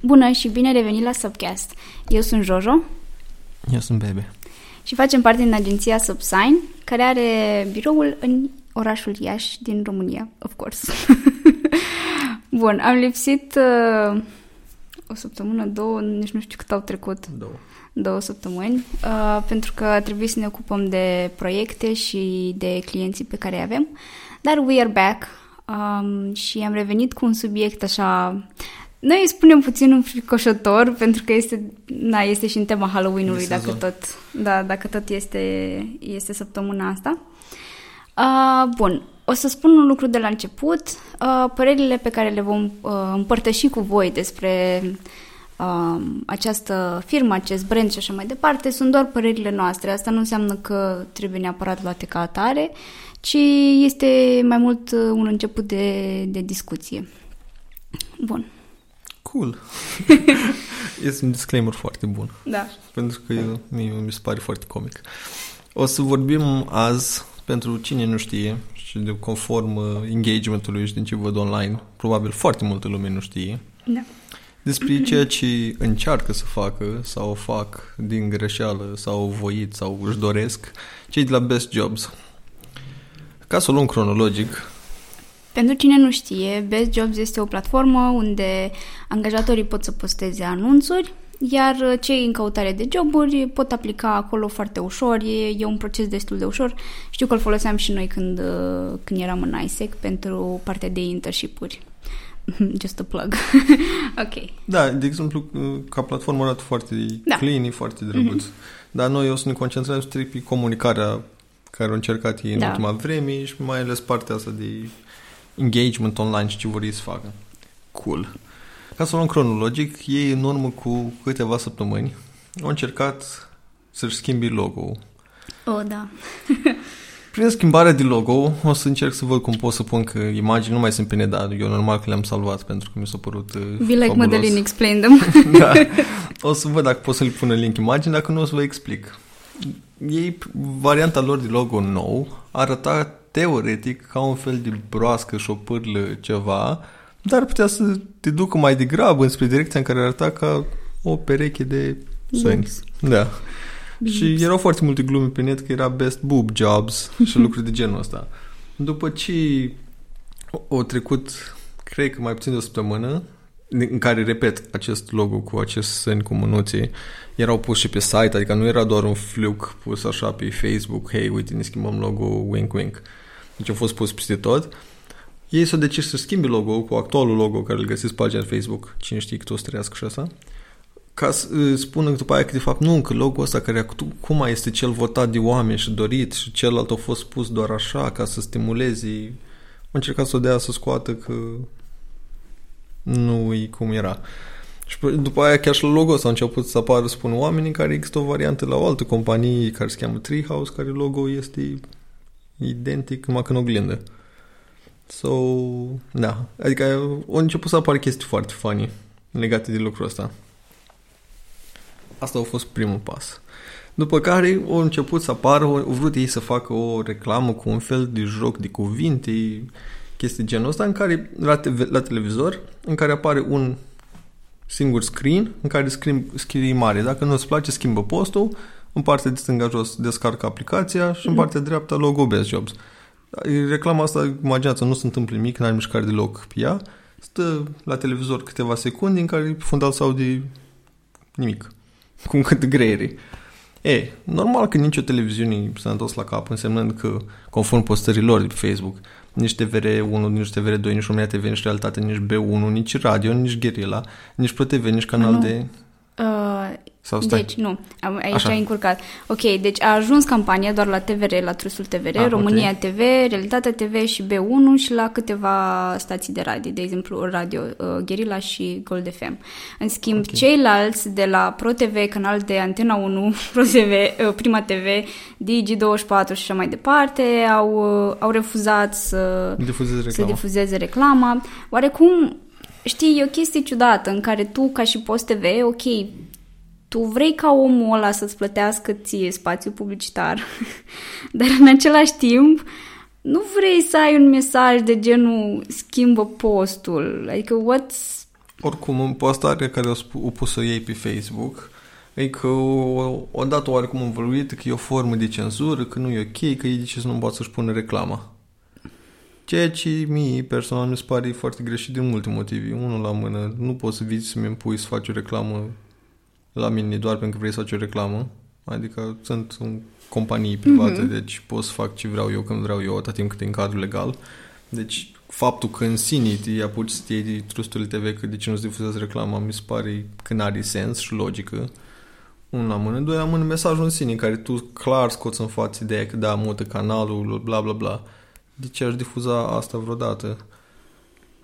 Bună și bine revenit la Subcast. Eu sunt Jojo. Eu sunt Bebe. Și facem parte din agenția Subsign, care are biroul în orașul Iași din România, of course. Bun, am lipsit uh, o săptămână, două, nici nu știu cât au trecut. Două. Două săptămâni, uh, pentru că trebuie să ne ocupăm de proiecte și de clienții pe care îi avem. Dar we are back um, și am revenit cu un subiect așa noi îi spunem puțin înfricoșător, pentru că este, na, este și în tema Halloween-ului, dacă tot, da, dacă tot este, este săptămâna asta. Uh, bun, o să spun un lucru de la început. Uh, părerile pe care le vom uh, împărtăși cu voi despre uh, această firmă, acest brand și așa mai departe, sunt doar părerile noastre. Asta nu înseamnă că trebuie neapărat luate ca atare, ci este mai mult un început de, de discuție. Bun. Cool. este un disclaimer foarte bun. Da. Pentru că mie mi se pare foarte comic. O să vorbim azi, pentru cine nu știe, și de conform uh, engagementului și din ce văd online, probabil foarte multă lume nu știe, da. despre ceea ce încearcă să facă sau fac din greșeală sau voit sau își doresc cei de la Best Jobs. Ca să o luăm cronologic, pentru cine nu știe, Best Jobs este o platformă unde angajatorii pot să posteze anunțuri, iar cei în căutare de joburi pot aplica acolo foarte ușor, e, e un proces destul de ușor. Știu că îl foloseam și noi când, când eram în ISEC pentru partea de internship-uri. Just a plug. ok. Da, de exemplu, ca platformă arată foarte da. clean, foarte drăguț. Mm-hmm. Dar noi o să ne concentrăm strict pe comunicarea care au încercat ei în da. ultima vreme și mai ales partea asta de engagement online și ce vor ei să facă. Cool. Ca să o luăm cronologic, ei în urmă cu câteva săptămâni au încercat să-și schimbi logo Oh, da. Prin schimbarea de logo, o să încerc să văd cum pot să pun că imagini nu mai sunt pe dar eu normal că le-am salvat pentru că mi s-a părut uh, Be like Madeline, explain them. da. O să văd dacă pot să le pun în link imagini, dacă nu o să vă explic. Ei, varianta lor de logo nou arăta teoretic ca un fel de broască și o pârlă ceva, dar putea să te ducă mai degrabă înspre direcția în care arăta ca o pereche de săni. Da. Bips. Și erau foarte multe glume pe net că era best boob jobs și lucruri de genul ăsta. După ce o trecut, cred că mai puțin de o săptămână, în care, repet, acest logo cu acest sân cu mânuțe erau pus și pe site, adică nu era doar un fluke pus așa pe Facebook, hei, uite, ne schimbăm logo, wink, wink. Deci au fost pus peste tot. Ei s-au decis să schimbi logo cu actualul logo care îl găsiți pe pagina Facebook, cine știe că o să trăiască și asta, ca să spună după aia că de fapt nu, că logo ăsta care cum este cel votat de oameni și dorit și celălalt a fost pus doar așa ca să stimuleze, au încercat să o dea să scoată că nu e cum era. Și după aia chiar și la logo ăsta au început să apară, spun oamenii, care există o variantă la o altă companie care se cheamă Treehouse, care logo este identic, numai că în oglindă. So, da. Adică au început să apară chestii foarte funny legate de lucrul ăsta. Asta a fost primul pas. După care au început să apară, au vrut ei să facă o reclamă cu un fel de joc de cuvinte, chestii genul ăsta, în care, la, te- la televizor, în care apare un singur screen, în care scrie, scrie mare. Dacă nu îți place, schimbă postul, în partea de stânga jos descarcă aplicația și în mhm. partea dreapta logo Best Jobs. Reclama asta, imaginați nu se întâmplă nimic, n-are mișcare deloc pe ea. Stă la televizor câteva secunde în care fundal sau de nimic. Cum cât greiere. E, normal că nicio televiziune s-a întors la cap, însemnând că, conform postărilor de pe Facebook, nici TVR1, nici TVR2, nici România TV, nici Realitate, nici B1, nici Radio, nici Guerilla, nici ProTV, nici canal nu. de... Uh, sau stai? Deci, nu, aici Așa. ai încurcat. Ok, deci a ajuns campania doar la TVR, la Trusul TVR, ah, România okay. TV, Realitatea TV și B1 și la câteva stații de radio, de exemplu Radio uh, Guerilla și Gold FM. În schimb, okay. ceilalți de la Pro TV, canal de Antena 1, Pro TV, uh, Prima TV, Digi24 și așa mai departe, au, uh, au refuzat să difuzeze reclama. să difuzeze reclama. Oarecum știi, e o chestie ciudată în care tu, ca și Post TV, ok, tu vrei ca omul ăla să-ți plătească ție spațiu publicitar, dar în același timp nu vrei să ai un mesaj de genul schimbă postul. Adică what's, Oricum, în postarea care o, sp- o pus-o ei pe Facebook, e că o, odată oarecum învăluit că e o formă de cenzură, că nu e ok, că ei de ce să nu poată să-și pună reclama. Ceea ce mie personal mi se pare foarte greșit din multe motive. Unul la mână, nu poți să vii să-mi impui să faci o reclamă la mine doar pentru că vrei să faci o reclamă. Adică sunt în companii private, mm-hmm. deci pot să fac ce vreau eu când vreau eu, atât timp cât e în cadrul legal. Deci faptul că în sine te apuci să te iei trusturile TV că de ce nu-ți difuzează reclama, mi se pare că n-are sens și logică. Un la mână, doi la mână mesajul în sine, în care tu clar scoți în față ideea că da, mută canalul, bla bla bla. De ce aș difuza asta vreodată?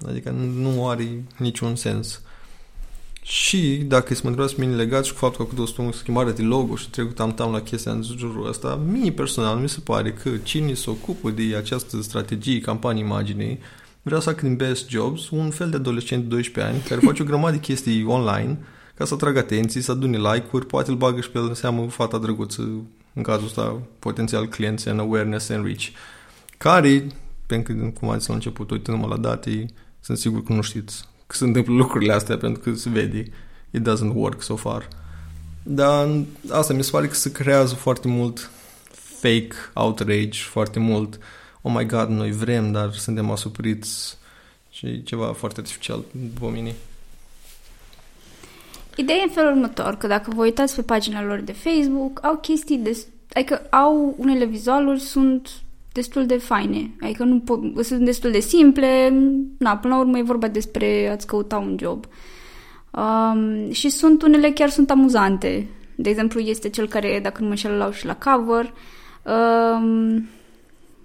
Adică nu are niciun sens. Și dacă să mă întrebați pe mine legat și cu faptul că o schimbare de logo și trecut am tam la chestia în jurul ăsta, mie personal mi se pare că cine se ocupă de această strategie, campanie imaginei, vrea să facă din Best Jobs un fel de adolescent de 12 ani care face o grămadă de chestii online ca să atragă atenții, să adune like-uri, poate îl bagă și pe el în seamă fata drăguță, în cazul ăsta potențial clienți în awareness and reach, care, pentru că, cum ați la început, uitându-mă la date, sunt sigur că nu știți că se întâmplă lucrurile astea pentru că se vede it doesn't work so far. Dar asta mi se pare că se creează foarte mult fake outrage, foarte mult oh my god, noi vrem, dar suntem asupriți și ceva foarte artificial după mine. Ideea e în felul următor, că dacă vă uitați pe pagina lor de Facebook, au chestii, de, adică au unele vizualuri, sunt destul de faine. Adică nu po- sunt destul de simple. Na, până la urmă e vorba despre a-ți căuta un job. Um, și sunt unele chiar sunt amuzante. De exemplu, este cel care, dacă nu mă înșel, l-au și la cover. Um,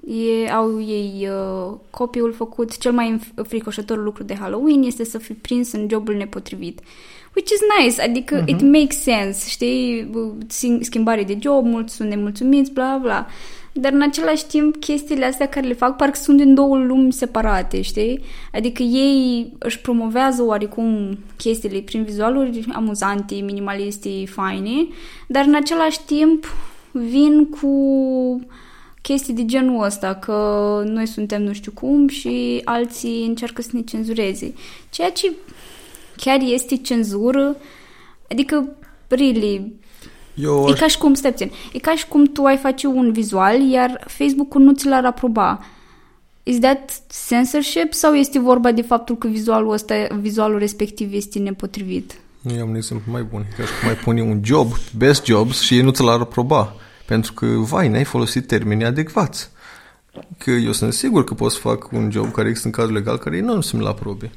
e, au ei uh, copiul făcut. Cel mai fricoșător lucru de Halloween este să fii prins în jobul nepotrivit. Which is nice, adică uh-huh. it makes sense, știi? Schimbare de job, mulți sunt nemulțumiți, bla bla dar în același timp chestiile astea care le fac parcă sunt din două lumi separate, știi? Adică ei își promovează oarecum chestiile prin vizualuri amuzante, minimaliste, faine, dar în același timp vin cu chestii de genul ăsta, că noi suntem nu știu cum și alții încearcă să ne cenzureze. Ceea ce chiar este cenzură, adică, really, eu aș... E ca și cum, stai e ca și cum tu ai face un vizual, iar Facebook-ul nu ți l-ar aproba. Is that censorship sau este vorba de faptul că vizualul ăsta, vizualul respectiv este nepotrivit? Eu am un exemplu mai bun. Ca și cum ai pune un job, best jobs, și ei nu ți l-ar aproba. Pentru că, vai, n-ai folosit termenii adecvați. Că eu sunt sigur că pot să fac un job care există în cazul legal care ei nu să-mi-l aprobe.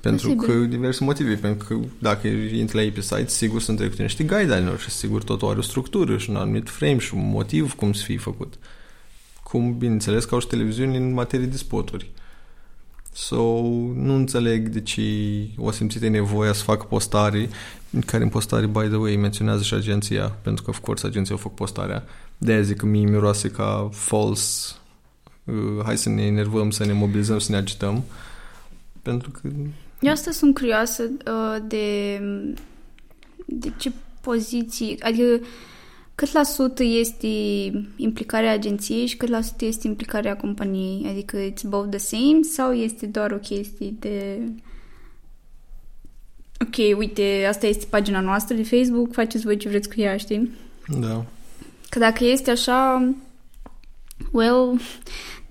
Pentru Posibil. că diverse motive. Pentru că dacă intri la ei pe site, sigur sunt trecute niște guideline-uri și sigur totul are o structură și un anumit frame și un motiv cum să fie făcut. Cum, bineînțeles, ca și televiziuni în materie de spoturi. So, nu înțeleg de ce o simțite nevoia să facă postare, care în postare, by the way, menționează și agenția, pentru că, of course, agenția a făcut postarea. De aia zic că mie miroase ca false, uh, hai să ne enervăm, să ne mobilizăm, să ne agităm, pentru că eu asta sunt curioasă uh, de, de ce poziții, adică cât la sută este implicarea agenției și cât la sută este implicarea companiei? Adică it's both the same sau este doar o chestie de ok, uite, asta este pagina noastră de Facebook, faceți voi ce vreți cu ea, știi? Da. Că dacă este așa, well,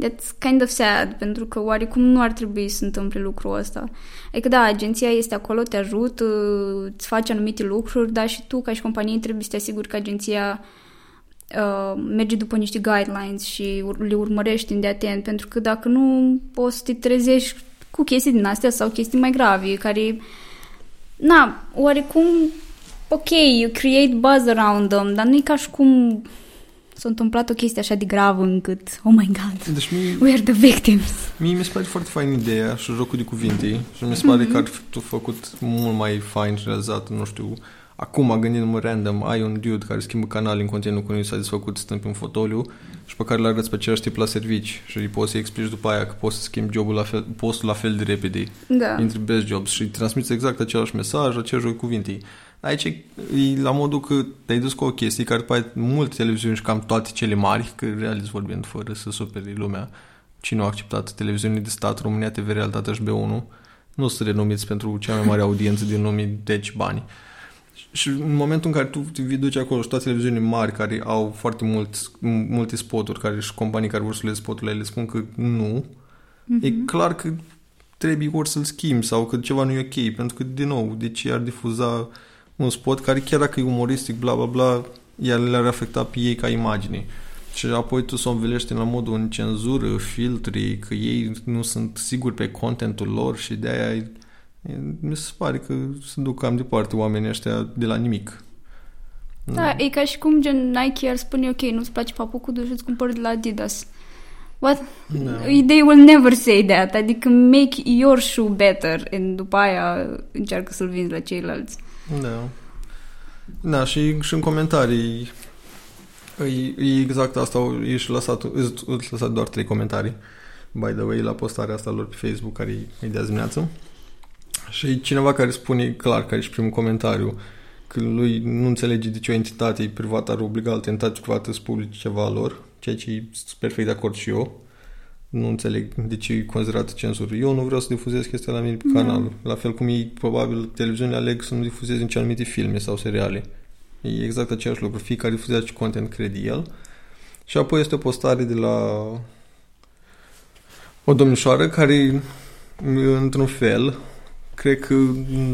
That's kind of sad, pentru că oarecum nu ar trebui să întâmple lucrul ăsta. Adică da, agenția este acolo, te ajută, îți face anumite lucruri, dar și tu, ca și companie, trebuie să te asiguri că agenția uh, merge după niște guidelines și le urmărești de atent, pentru că dacă nu, poți să te trezești cu chestii din astea sau chestii mai grave, care, na, oarecum, ok, you create buzz around them, dar nu e ca și cum s-a întâmplat o chestie așa de gravă încât, oh my god, deci mie, we are the victims. Mie mi se pare foarte fain ideea și jocul de cuvinte și mi se pare mm-hmm. că ar fi făcut mult mai fain realizat, nu știu, acum gândindu-mă random, ai un dude care schimbă canal în continuu cu s-a desfăcut stând pe un fotoliu și pe care l arăți pe același tip la servici și poți să-i explici după aia că poți să schimbi jobul la fel, postul la fel de repede. Da. Intri best jobs și transmiți exact același mesaj, același joc cuvinte. Aici e la modul că te-ai dus cu o chestie care după aia multe televiziuni și cam toate cele mari, că realist vorbind fără să superi lumea, cine a acceptat televiziunile de stat, România TV, Realitatea și B1, nu sunt renumiți pentru cea mai mare audiență din lume, deci bani. Și în momentul în care tu te duci acolo și toate televiziunile mari care au foarte mult, multe spoturi care și companii care vor să le spoturile le spun că nu, mm-hmm. e clar că trebuie ori să-l schimbi sau că ceva nu e ok, pentru că, din nou, de ce ar difuza un spot care chiar dacă e umoristic, bla bla bla, el le-ar afecta pe ei ca imagine. Și apoi tu să o învelești la modul în cenzură, filtri, că ei nu sunt siguri pe contentul lor și de aia mi se pare că se duc cam departe oamenii ăștia de la nimic. Da, e ca și cum gen Nike ar spune, ok, nu-ți place papucul, duci să cumpări de la Adidas. What? No. Da. They will never say that. Adică make your shoe better and după aia încearcă să-l vinzi la ceilalți. Da. Da, și, și în comentarii e, e exact asta, ești lăsat, îți lăsat doar trei comentarii by the way, la postarea asta lor pe Facebook care e de azi dimineață. Și cineva care spune clar, care și primul comentariu, că lui nu înțelege de ce o entitate privată are obligat entitate privată să publice ceva lor, ceea ce e perfect de acord și eu. Nu înțeleg de ce e considerat cenzură. Eu nu vreau să difuzez chestia la mine pe da. canal. La fel cum ei, probabil, televiziunile aleg să nu difuzeze nici anumite filme sau seriale. E exact același lucru. Fiecare difuzează ce content crede el. Și apoi este o postare de la o domnișoară care, într-un fel, cred că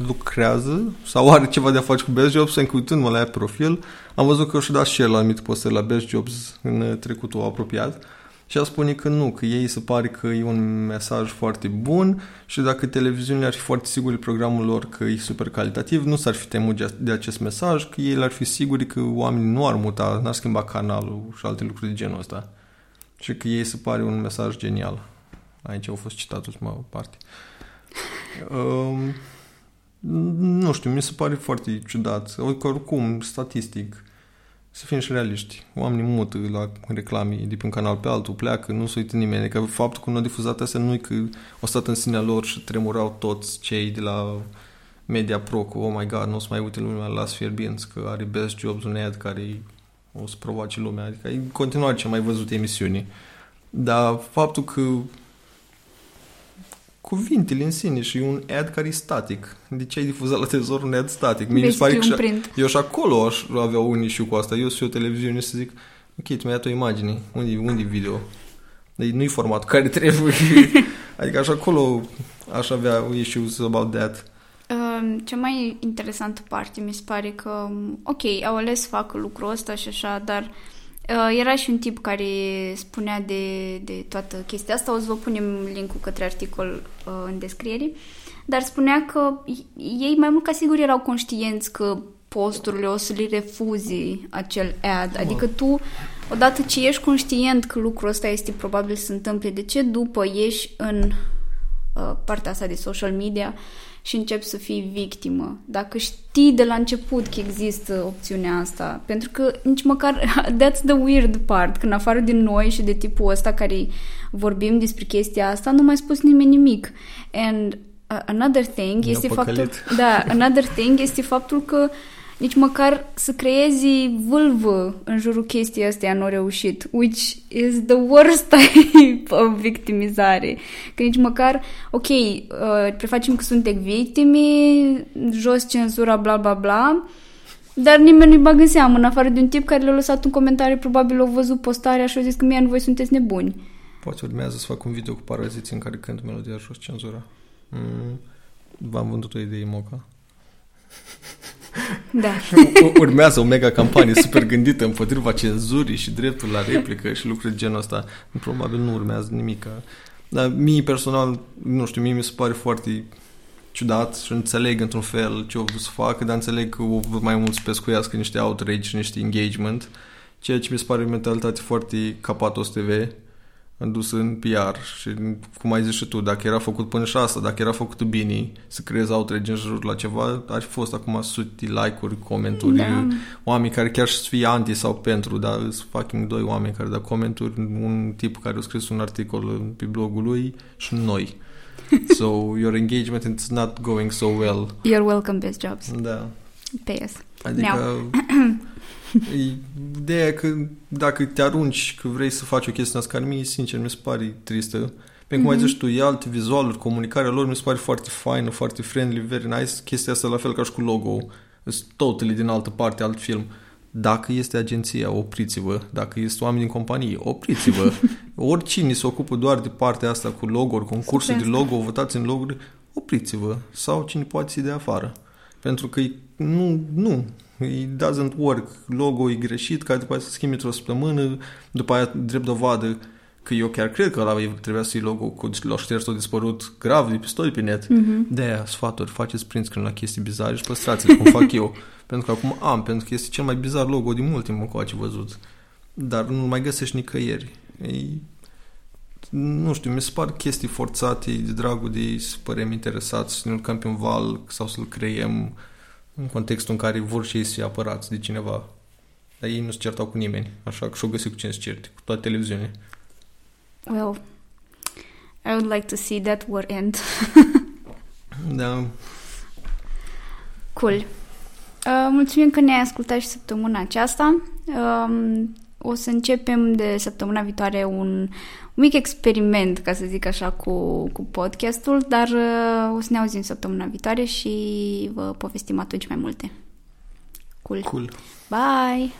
lucrează sau are ceva de a face cu Best Jobs, încă uitându-mă la ea profil, am văzut că și-a dat share la anumite postări la Best Jobs în trecutul apropiat și a spune că nu, că ei se pare că e un mesaj foarte bun și dacă televiziunile ar fi foarte siguri programul lor că e super calitativ, nu s-ar fi temut de acest mesaj, că ei ar fi siguri că oamenii nu ar muta, n-ar schimba canalul și alte lucruri de genul ăsta. Și că ei se pare un mesaj genial. Aici au fost citat ultima parte. Um, nu știu, mi se pare foarte ciudat. Oricum, statistic, să fim și realiști. Oamenii mută la reclame de pe un canal pe altul, pleacă, nu se uită nimeni. Că faptul că nu a difuzat asta nu e că o stat în sinea lor și tremurau toți cei de la Media Pro cu oh my god, nu o să mai uite lumea las fierbinți, că are best jobs un ad care o să provoace lumea. Adică e în continuare ce mai văzut emisiuni. Dar faptul că cuvintele în sine și un ad care e static. De ce ai difuzat la televizor un ad static? Mie mi se pare că eu și acolo aș avea un issue cu asta. Eu sunt o televiziune să zic, ok, tu mi-ai dat o imagine. Unde, unde video? Deci nu-i formatul care trebuie. adică așa acolo aș avea issues about that. Um, cea mai interesantă parte mi se pare că, ok, au ales să facă lucrul ăsta și așa, dar Uh, era și un tip care spunea de, de toată chestia asta, o să vă punem linkul către articol uh, în descriere, dar spunea că ei mai mult ca sigur erau conștienți că posturile o să li refuzi acel ad, adică tu odată ce ești conștient că lucrul ăsta este probabil să întâmple, de ce după ieși în uh, partea asta de social media și începi să fii victimă. Dacă știi de la început că există opțiunea asta, pentru că nici măcar that's the weird part, când afară din noi și de tipul ăsta care vorbim despre chestia asta, nu mai spus nimeni nimic. And uh, another thing este faptul, da, another thing este faptul că uh, nici măcar să creezi vâlvă în jurul chestiei astea nu au reușit, which is the worst type of victimizare. Că nici măcar, ok, uh, prefacem că suntem victime, jos cenzura, bla bla bla, dar nimeni nu-i bagă în seamă, în afară de un tip care le-a lăsat un comentariu, probabil au văzut postarea și au zis că mie, voi sunteți nebuni. Poate urmează să fac un video cu paraziți în care cânt melodia jos cenzura. Mm, v-am vândut o idee, Moca. Da. Urmează o mega campanie super gândită împotriva cenzurii și dreptul la replică și lucruri de genul ăsta. Probabil nu urmează nimic. Dar mie personal, nu știu, mie mi se pare foarte ciudat și înțeleg într-un fel ce au vrut să facă, dar înțeleg că o mai mult să pescuiască niște outrage și niște engagement, ceea ce mi se pare o mentalitate foarte capatos TV dus în PR și cum ai zis și tu, dacă era făcut până și asta, dacă era făcut bine să creezi outrage în jur la ceva, ar fi fost acum sute like-uri, comenturi, da. oameni care chiar să fie anti sau pentru, dar sunt fucking doi oameni care dau comenturi, un tip care a scris un articol pe blogul lui și noi. so your engagement is not going so well. You're welcome, best jobs. Da. Pay us. Adică Ideea că dacă te arunci că vrei să faci o chestie asta, care mie, sincer, mi se pare tristă. Pentru cum mm-hmm. ai zis tu, e alte vizualuri, comunicarea lor mi se pare foarte faină, foarte friendly, very nice. Chestia asta la fel ca și cu logo Sunt totally din altă parte, alt film. Dacă este agenția, opriți-vă. Dacă este oameni din companie, opriți-vă. Oricine se ocupă doar de partea asta cu logo concursuri de logo, votați în logo opriți-vă. Sau cine poate de afară. Pentru că nu, nu, it doesn't work. Logo e greșit, care după aceea să schimbi într-o săptămână, după aia drept dovadă că eu chiar cred că ăla trebuia să fie logo cu l-au șters tot dispărut grav de pistoli pe net. Mm-hmm. De-aia, sfaturi, faceți print screen la chestii bizare și păstrați-l cum fac eu. Pentru că acum am, pentru că este cel mai bizar logo din mult timp încoace văzut. Dar nu mai găsești nicăieri. E, nu știu, mi se par chestii forțate de dragul de să părem interesați, să ne urcăm pe un val sau să-l creiem în contextul în care vor și ei să fie apărați de cineva. Dar ei nu se certau cu nimeni, așa că și-o găsit cu cine să certe, cu toată televiziunea. Well, I would like to see that war end. da. Cool. Uh, mulțumim că ne-ai ascultat și săptămâna aceasta. Um, o să începem de săptămâna viitoare un mic experiment, ca să zic așa, cu, cu podcastul, dar uh, o să ne auzim săptămâna viitoare și vă povestim atunci mai multe. Cool. Cool. Bye!